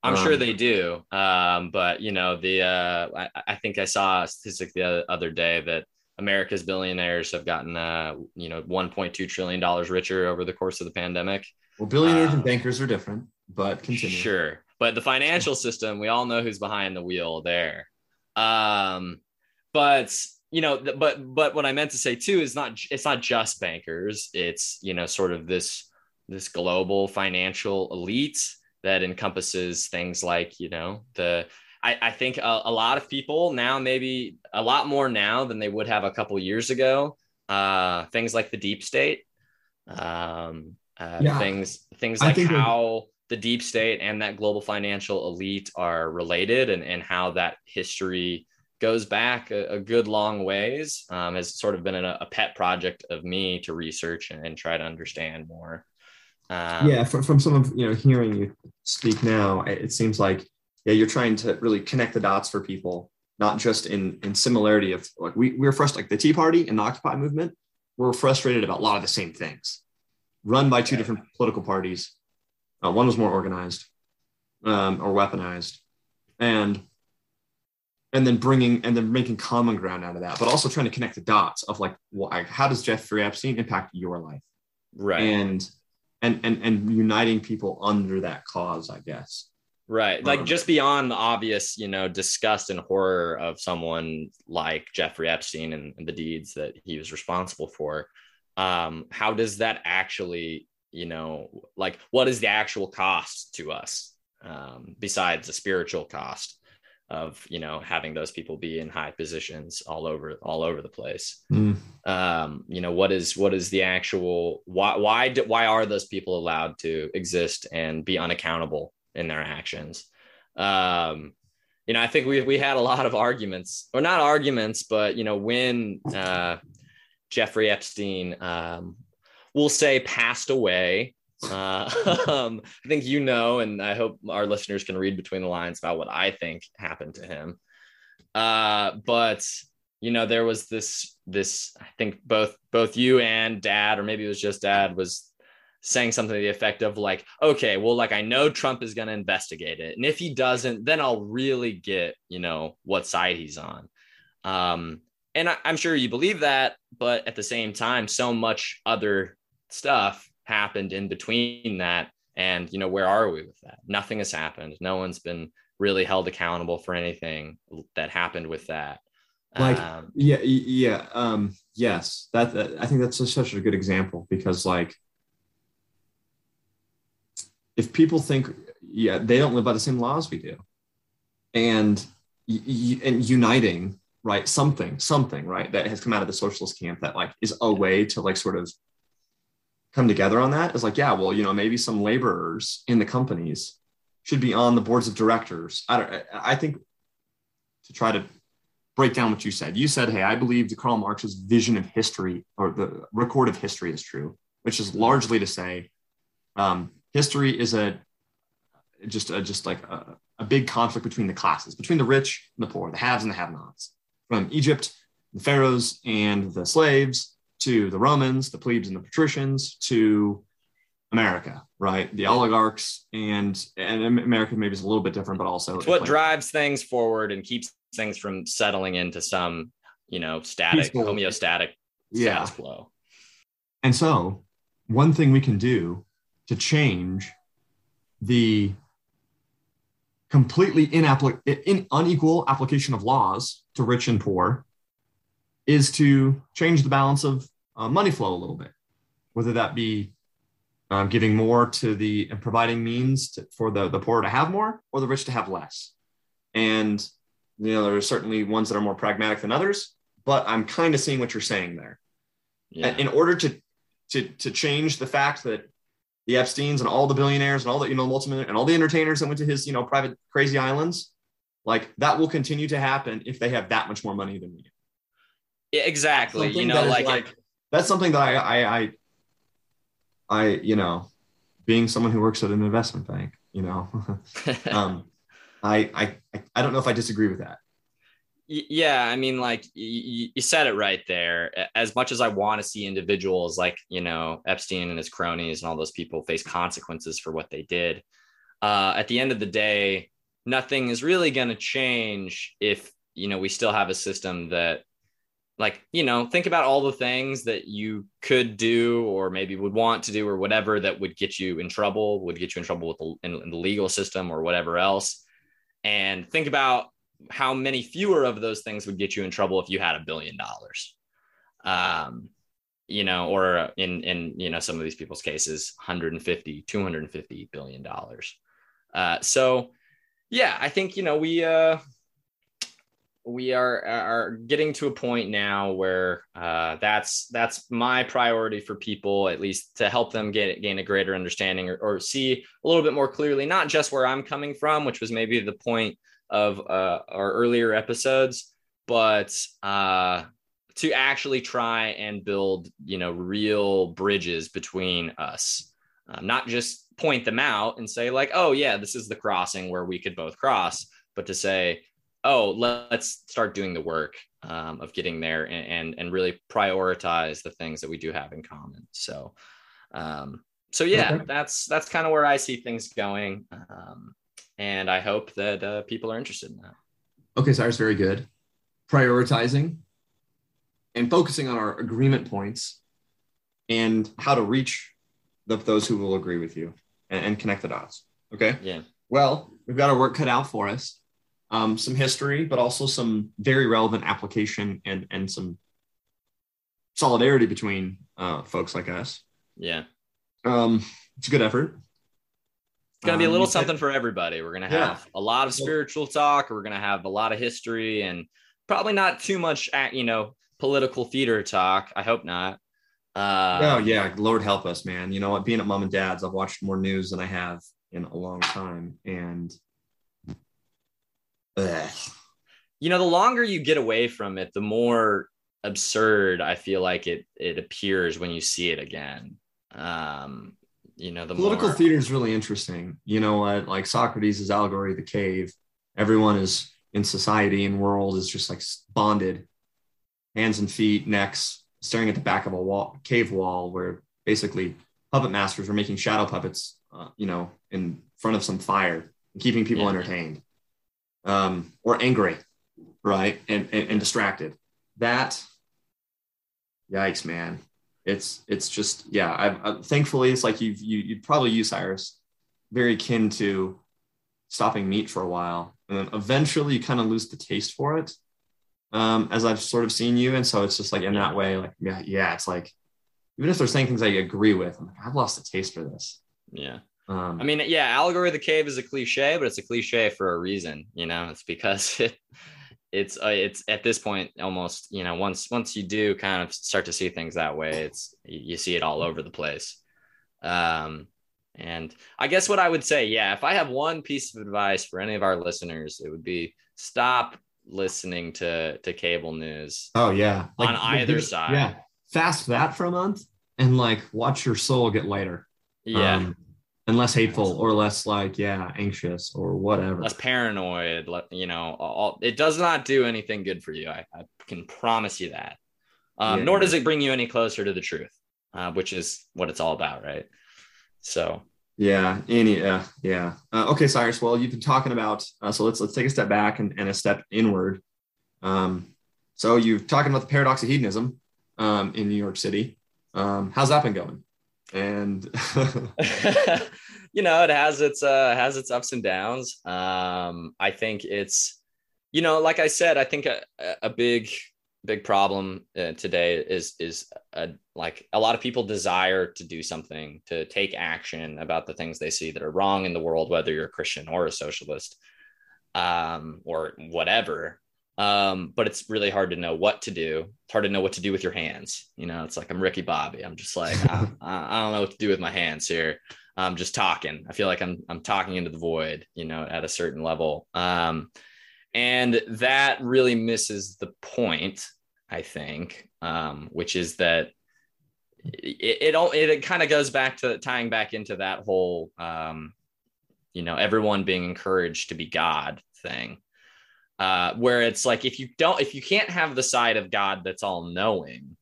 I'm um, sure they do. Um, but you know, the uh, I, I, think I saw a statistic the other day that America's billionaires have gotten uh, you know 1.2 trillion dollars richer over the course of the pandemic. Well, billionaires uh, and bankers are different, but continue. Sure, but the financial system, we all know who's behind the wheel there. Um, but you know, but but what I meant to say too is not it's not just bankers. It's you know sort of this this global financial elite that encompasses things like you know the I, I think a, a, lot of people now maybe a lot more now than they would have a couple years ago uh, things like the deep state um, uh, yeah. things things like how the deep state and that global financial elite are related and, and how that history goes back a, a good long ways um, has sort of been a, a, pet project of me to research and, and try to understand more um, yeah, from, from some of you know hearing you speak now, it seems like yeah you're trying to really connect the dots for people, not just in in similarity of like we we are frustrated like the Tea Party and the Occupy movement. We're frustrated about a lot of the same things, run by two different political parties. Uh, one was more organized um, or weaponized, and and then bringing and then making common ground out of that, but also trying to connect the dots of like, why, how does Jeffrey Epstein impact your life? Right. And and and and uniting people under that cause i guess right. Like um, just beyond the obvious you know disgust and horror of someone like jeffrey epstein and, and the deeds that he was responsible for. Um how does that actually you know like what is the actual cost to us um besides the spiritual cost of you know having those people be in high positions all over all over the place? Mm. um you know what is what is the actual why why do, why are those people allowed to exist and be unaccountable in their actions um you know i think we we had a lot of arguments or not arguments but you know when uh jeffrey epstein um we'll say passed away uh, um, I think you know, and I hope our listeners can read between the lines about what I think happened to him. Uh, but you know, there was this this I think both both you and Dad, or maybe it was just Dad, was saying something to the effect of like, okay, well, like I know Trump is going to investigate it, and if he doesn't, then I'll really get you know what side he's on. Um, and I, I'm sure you believe that, but at the same time, so much other stuff happened in between that and you know where are we with that? Nothing has happened. No one's been really held accountable for anything that happened with that. Like um, yeah yeah um yes that, that i think that's a, such a good example because like if people think yeah they don't live by the same laws we do and and uniting right something something right that has come out of the socialist camp that like is a way to like sort of come together on that is like, yeah, well, you know, maybe some laborers in the companies should be on the boards of directors. I don't, I think to try to break down what you said, you said, hey, I believe that Karl Marx's vision of history or the record of history is true, which is largely to say um, history is a just a, just like a, a big conflict between the classes, between the rich and the poor, the haves and the have-nots, from Egypt, the pharaohs and the slaves to the Romans, the plebes and the patricians, to America, right? The oligarchs and and America maybe is a little bit different, but also it's what like, drives things forward and keeps things from settling into some, you know, static, peaceful. homeostatic yeah. status quo. And so, one thing we can do to change the completely in unequal application of laws to rich and poor is to change the balance of uh, money flow a little bit, whether that be um, giving more to the and providing means to, for the, the poor to have more or the rich to have less. And You know, there are certainly ones that are more pragmatic than others, but I'm kind of seeing what you're saying there. Yeah. In order to to to change the fact that the Epstein's and all the billionaires and all the you know multi and all the entertainers that went to his you know private crazy islands, like that will continue to happen if they have that much more money than we do. Yeah, exactly. You know, like, like that's something that I I I, I you know, being someone who works at an investment bank, you know, um, I I I don't know if I disagree with that. Yeah i mean like you, you said it right there. As much as i want to see individuals like you know epstein and his cronies and all those people face consequences for what they did uh, at the end of the day nothing is really going to change if you know we still have a system that like you know think about all the things that you could do or maybe would want to do or whatever that would get you in trouble would get you in trouble with the, in, in the legal system or whatever else. And think about how many fewer of those things would get you in trouble if you had a billion dollars? Um you know or in in you know some of these people's cases 150 250 billion dollars. Uh so yeah i think you know we uh we are are getting to a point now where uh, that's that's my priority for people at least to help them get gain a greater understanding or, or see a little bit more clearly not just where i'm coming from which was maybe the point of uh, our earlier episodes but uh, to actually try and build you know real bridges between us uh, not just point them out and say like oh yeah this is the crossing where we could both cross but to say oh let's start doing the work um, of getting there and, and, and really prioritize the things that we do have in common so um, so yeah Okay. that's that's kind of where i see things going um, and i hope that uh, people are interested in that Okay, Cyrus, very good. Prioritizing and focusing on our agreement points and how to reach the, those who will agree with you and, and connect the dots. Okay. yeah Well, we've got our work cut out for us. Um, some history, but also some very relevant application and, and some solidarity between uh, folks like us. yeah Um, it's a good effort. It's gonna be a Um, little something for everybody. We're gonna Yeah. have a lot of spiritual talk. We're gonna have a lot of history and probably not too much, at, you know, political theater talk. I hope not. Uh, oh yeah, Lord help us, man. You know what? Being at mom and dad's, I've watched more news than I have in a long time, and ugh. you know, the longer you get away from it, the more absurd I feel like it it appears when you see it again. Um, you know, the political more, theater is really interesting. You know what? Like Socrates' is allegory of the cave. Everyone is in society and world is just like bonded, hands and feet, necks, staring at the back of a wall, cave wall, where basically puppet masters are making shadow puppets, uh, you know, in front of some fire and keeping people Yeah. entertained, um, or angry, right, and, and and distracted. That, yikes, man it's it's just yeah I, I, thankfully it's like you've you, you'd probably use cyrus very kin to stopping meat for a while and then eventually you kind of lose the taste for it um, as i've sort of seen you and so it's just like in that way like yeah yeah it's like even if they're saying things i agree with i'm like i've lost the taste for this yeah. um, I mean, yeah, allegory of the cave is a cliche, but it's a cliche for a reason. You know, it's because it, it's uh, it's at this point almost you know once once you do kind of start to see things that way, it's you see it all over the place. Um, and I guess what I would say, yeah, if I have one piece of advice for any of our listeners, it would be stop listening to to cable news. oh yeah like, On either side. yeah fast that for a month and like watch your soul get lighter Yeah. um, and less hateful or less like yeah anxious or whatever less paranoid you know all, it does not do anything good for you i, I can promise you that um, Yeah. nor does it bring you any closer to the truth uh, which is what it's all about right so Yeah, any yeah, yeah. Uh, okay, Cyrus. Well, you've been talking about uh, so let's let's take a step back and, and a step inward. Um, so you've talking about the paradox of hedonism um, in New York City. Um, how's that been going? And you know it has its uh has its ups and downs um i think it's you know like i said i think a, a big big problem uh, today is is a, like a lot of people desire to do something to take action about the things they see that are wrong in the world whether you're a christian or a socialist um, or whatever. Um, but it's really hard to know what to do. It's hard to know what to do with your hands. You know, it's like I'm Ricky Bobby. I'm just like I, I don't know what to do with my hands here. I'm just talking. I feel like I'm I'm talking into the void. You know, at a certain level. Um, and that really misses the point. I think, um, which is that it it, it, it kind of goes back to tying back into that whole um, you know everyone being encouraged to be God thing uh, where it's like if you don't if you can't have the side of god that's all knowing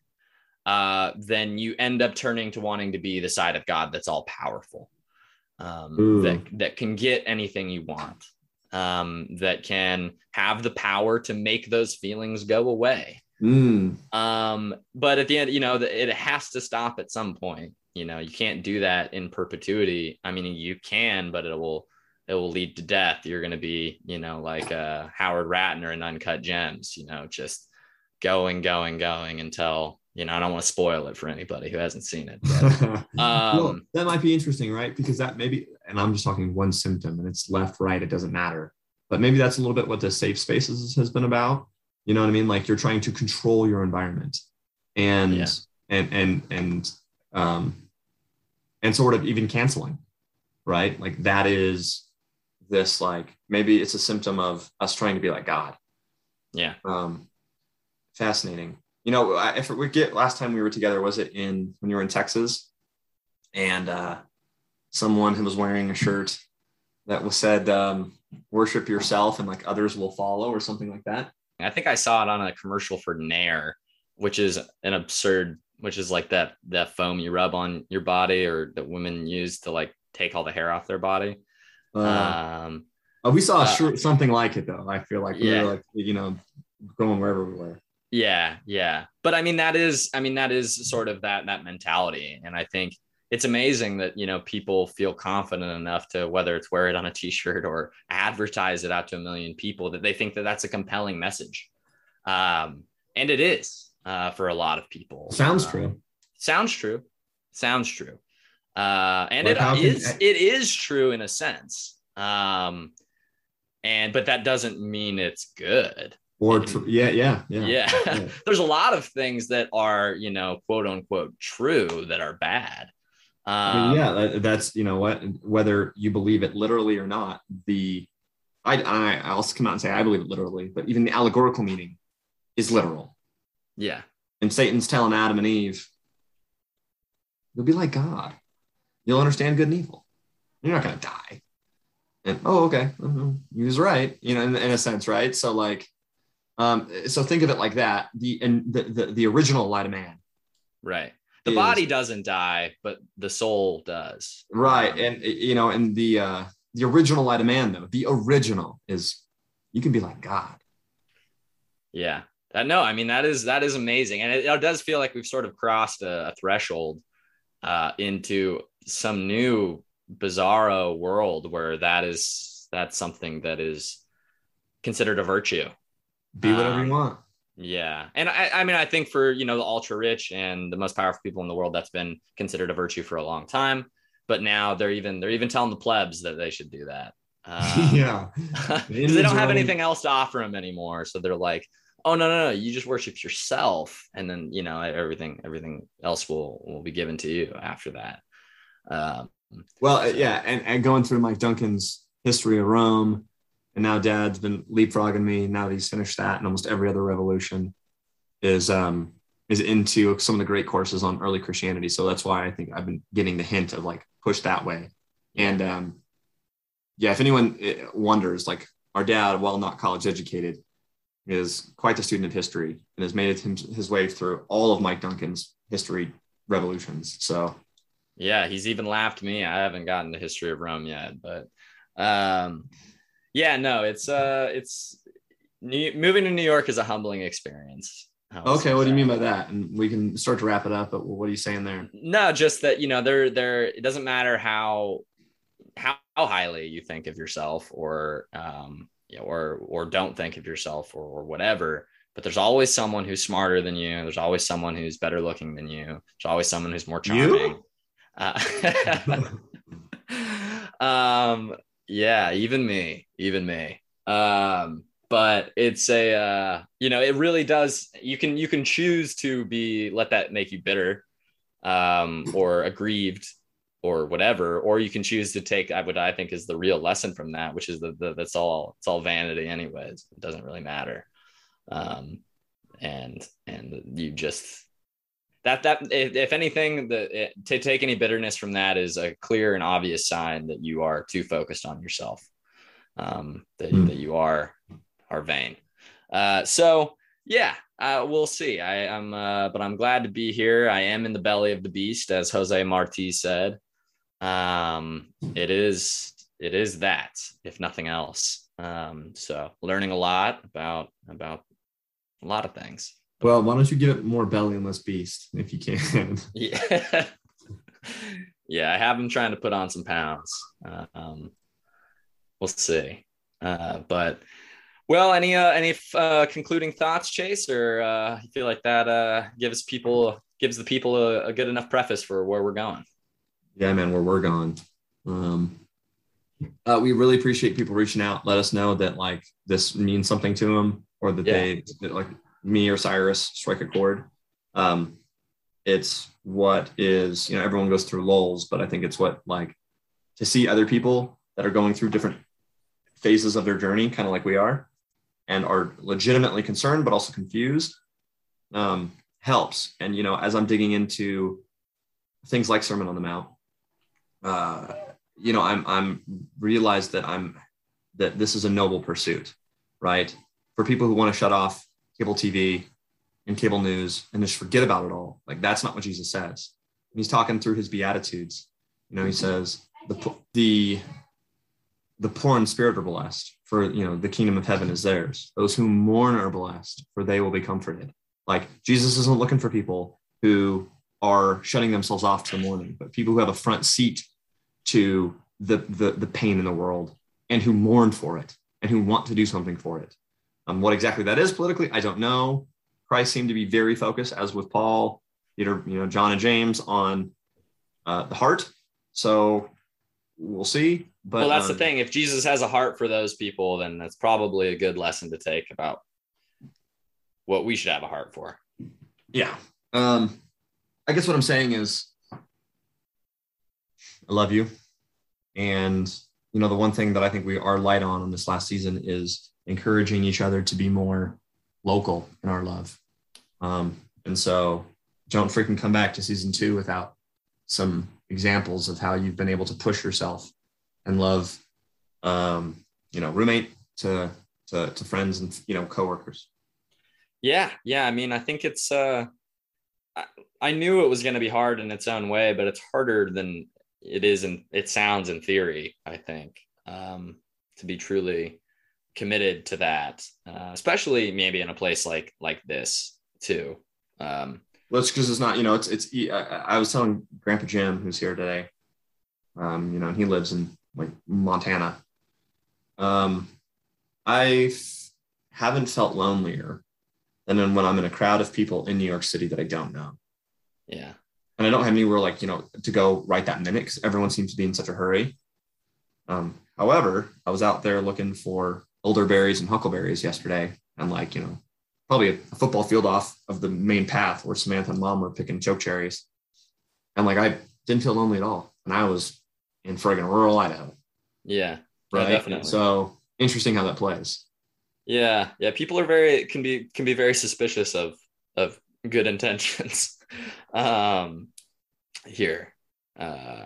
uh, then you end up turning to wanting to be the side of god that's all powerful um, that that can get anything you want um, that can have the power to make those feelings go away. Mm. um, but at the end you know it has to stop at some point. You know you can't do that in perpetuity. I mean you can but it will it will lead to death. You're going to be, you know, like uh, Howard Ratner in Uncut Gems, you know, just going, going, going until, you know, I don't want to spoil it for anybody who hasn't seen it. But, um, well, that might be interesting, right? Because that maybe, and I'm just talking one symptom and it's left, right, it doesn't matter. But maybe that's a little bit what the safe spaces has been about. You know what I mean? Like you're trying to control your environment and, yeah. and, and, and, um, and sort of even canceling, right? Like that is this like maybe it's a symptom of us trying to be like God. Yeah. Um, fascinating. You know, if we get last time we were together, was it in when you were in Texas, and uh, someone who was wearing a shirt that was said um, "worship yourself" and like others will follow or something like that. I think I saw it on a commercial for Nair, which is an absurd, which is like that that foam you rub on your body or that women use to like take all the hair off their body. Uh, um, uh, we saw uh, something like it though. I feel like we yeah. were like, you know, going wherever we were. Yeah, yeah. But I mean, that is, I mean, that is sort of that that mentality, and I think it's amazing that you know people feel confident enough to whether it's wear it on a t-shirt or advertise it out to a million people that they think that that's a compelling message um, and it is uh, for a lot of people sounds uh, true sounds true sounds true uh, and it is can, it is true in a sense. Um, and but that doesn't mean it's good. Or tr- yeah, yeah, yeah, yeah. yeah. There's a lot of things that are you know quote unquote true that are bad. Um, I mean, um, yeah, that, that's you know what whether you believe it literally or not. The I I I'll come out and say I believe it literally, but even the allegorical meaning is literal. Yeah. And Satan's telling Adam and Eve, you'll be like God you'll understand good and evil. You're not going to die. And oh, okay, mm-hmm. he was right. You know, in, in a sense, right? So like, um, so think of it like that. The and the the, the original light of man. Right. The is, body doesn't die, but the soul does. Right. Um, and you know, and the uh the original light of man, though, the original is you can be like God. Yeah. That, no, I mean that is that is amazing, and it, it does feel like we've sort of crossed a, a threshold uh, into some new bizarro world where that is that's something that is considered a virtue. Be whatever um, you want. Yeah. And I, I mean, I think for, you know, the ultra rich and the most powerful people in the world, that's been considered a virtue for a long time. But now they're even, they're even telling the plebs that they should do that. Um, yeah. Because they don't have anything else to offer them anymore. So they're like, oh, no, no, no, you just worship yourself. And then, you know, everything, everything else will, will be given to you after that. Um, well, uh, yeah, and, and going through Mike Duncan's history of Rome, and now Dad's been leapfrogging me. Now that he's finished that, and almost every other revolution is um, is into some of the great courses on early Christianity. So that's why I think I've been getting the hint of like push that way. And um, yeah, if anyone uh, wonders, like our dad, while not college educated, is quite the student of history and has made it his way through all of Mike Duncan's history revolutions. So yeah, he's even laughed me. I haven't gotten the history of Rome yet, but um, yeah, no, it's uh, it's New, moving to New York is a humbling experience. Okay, what do you mean by that? And we can start to wrap it up. But what are you saying there? No, just that you know, there, there. It doesn't matter how how, highly you think of yourself, or um, you know, or or don't think of yourself, or, or whatever but there's always someone who's smarter than you. There's always someone who's better looking than you. There's always someone who's more charming. You? Uh, um, yeah, even me, even me. Um, but it's a uh, you know it really does you can you can choose to be let that make you bitter um, or aggrieved or whatever or you can choose to take what i think is the real lesson from that which is that that's all it's all vanity anyways it doesn't really matter um, and and you just that that if, if anything the it, to take any bitterness from that is a clear and obvious sign that you are too focused on yourself um, that, mm. that you are are vain. Uh, so yeah uh, we'll see. I, am uh, but i'm glad to be here. I am in the belly of the beast as jose marti said. Um, it is it is that if nothing else. Um, so learning a lot about about a lot of things well why don't you give it more belly and less beast if you can yeah yeah i have been trying to put on some pounds um, we'll see uh, but well any uh, any uh, concluding thoughts chase or uh, you feel like that uh, gives people gives the people a, a good enough preface for where we're going yeah, man, where we're going. Um, uh, we really appreciate people reaching out. Let us know that like this means something to them, or that yeah. they that, like me or Cyrus strike a chord. Um, it's what is you know everyone goes through lulls, but I think it's what like to see other people that are going through different phases of their journey, kind of like we are, and are legitimately concerned but also confused, um, helps. And you know, as I'm digging into things like Sermon on the Mount, uh, you know, I'm I'm realized that I'm that this is a noble pursuit, right? For people who want to shut off cable TV and cable news and just forget about it all, like that's not what Jesus says. he's talking through his beatitudes. You know, he says the the the poor in spirit are blessed, for you know the kingdom of heaven is theirs. Those who mourn are blessed, for they will be comforted. Like Jesus isn't looking for people who are shutting themselves off to the mourning, but people who have a front seat to the, the, the pain in the world and who mourn for it and who want to do something for it. Um, what exactly that is politically, I don't know. Christ seemed to be very focused, as with Paul, Peter, you know, John and James, on uh, the heart. So we'll see. But well, that's um, the thing. If Jesus has a heart for those people, then that's probably a good lesson to take about what we should have a heart for. Yeah. Um, I guess what I'm saying is I love you. And, you know, the one thing that I think we are light on in this last season is encouraging each other to be more local in our love. Um, and so don't freaking come back to season two without some examples of how you've been able to push yourself and love, um, you know, roommate to, to, to friends and, you know, coworkers. Yeah. Yeah. I mean, I think it's, uh, I, knew it was going to be hard in its own way, but it's harder than it is and it sounds in theory i think um, to be truly committed to that uh, especially maybe in a place like like this too. Um, well it's because it's not you know it's it's I, I, was telling grandpa jim who's here today um, you know and he lives in like montana. Um, i haven't felt lonelier than when i'm in a crowd of people in new york city that i don't know. Yeah. And I don't have anywhere like you know to go right that minute because everyone seems to be in such a hurry. Um, however, I was out there looking for elderberries and huckleberries yesterday, and like you know, probably a, a football field off of the main path where Samantha and Mom were picking choke cherries, and like I didn't feel lonely at all, and I was in friggin' rural Idaho. Yeah, right. Yeah, definitely. So interesting how that plays. Yeah, yeah. People are very can be can be very suspicious of of good intentions. um, here. Uh,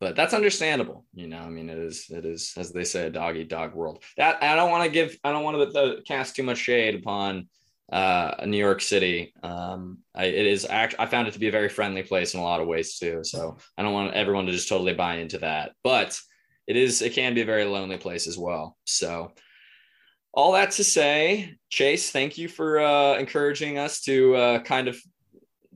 but that's understandable. You know, I mean, it is, it is, as they say, a dog eat dog world. That I don't want to give, I don't want to cast too much shade upon uh, New York City. Um, I, it is actually, I found it to be a very friendly place in a lot of ways too. So I don't want everyone to just totally buy into that, but it is, it can be a very lonely place as well. So all that to say, Chase, thank you for uh, encouraging us to uh, kind of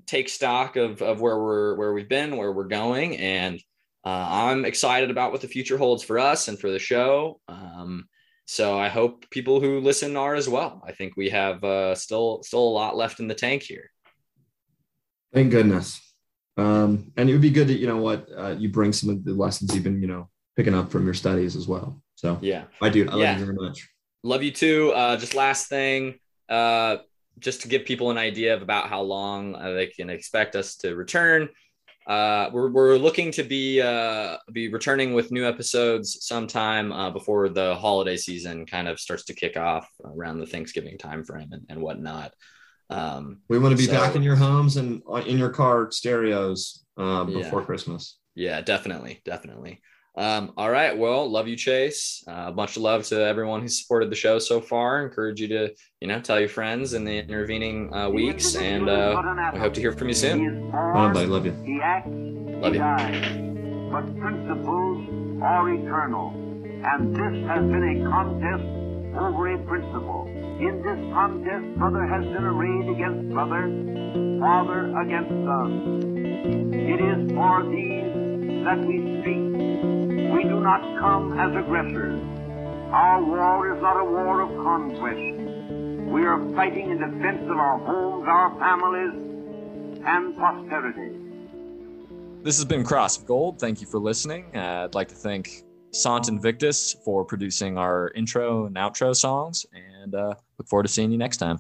take stock of, of where we're where we've been, where we're going, and uh, I'm excited about what the future holds for us and for the show. Um, so I hope people who listen are as well. I think we have uh, still still a lot left in the tank here. Thank goodness. Um, and it would be good to you know what uh, you bring some of the lessons you've been you know picking up from your studies as well. So yeah, I do. I yeah. love you very much. Love you too. Uh, just last thing, uh, just to give people an idea of about how long uh, they can expect us to return. Uh, we're, we're looking to be uh, be returning with new episodes sometime uh, before the holiday season kind of starts to kick off around the Thanksgiving timeframe and, and whatnot. Um, we want to be so, back in your homes and in your car stereos uh, before yeah. Christmas. Yeah, definitely, definitely. Um, all right. Well, love you, Chase. Uh, much love to everyone who supported the show so far. Encourage you to, you know, tell your friends in the intervening uh, weeks, and uh, we hope to hear from you soon. Bye, bye. Love you. He acts, love you. Dies, but principles are eternal, and this has been a contest over a principle. In this contest, brother has been arrayed against brother, father against son. It is for these that we speak we do not come as aggressors. Our war is not a war of conquest. We are fighting in defense of our homes, our families, and posterity. This has been Cross of Gold. Thank you for listening. Uh, I'd like to thank Sant Invictus for producing our intro and outro songs, and uh, look forward to seeing you next time.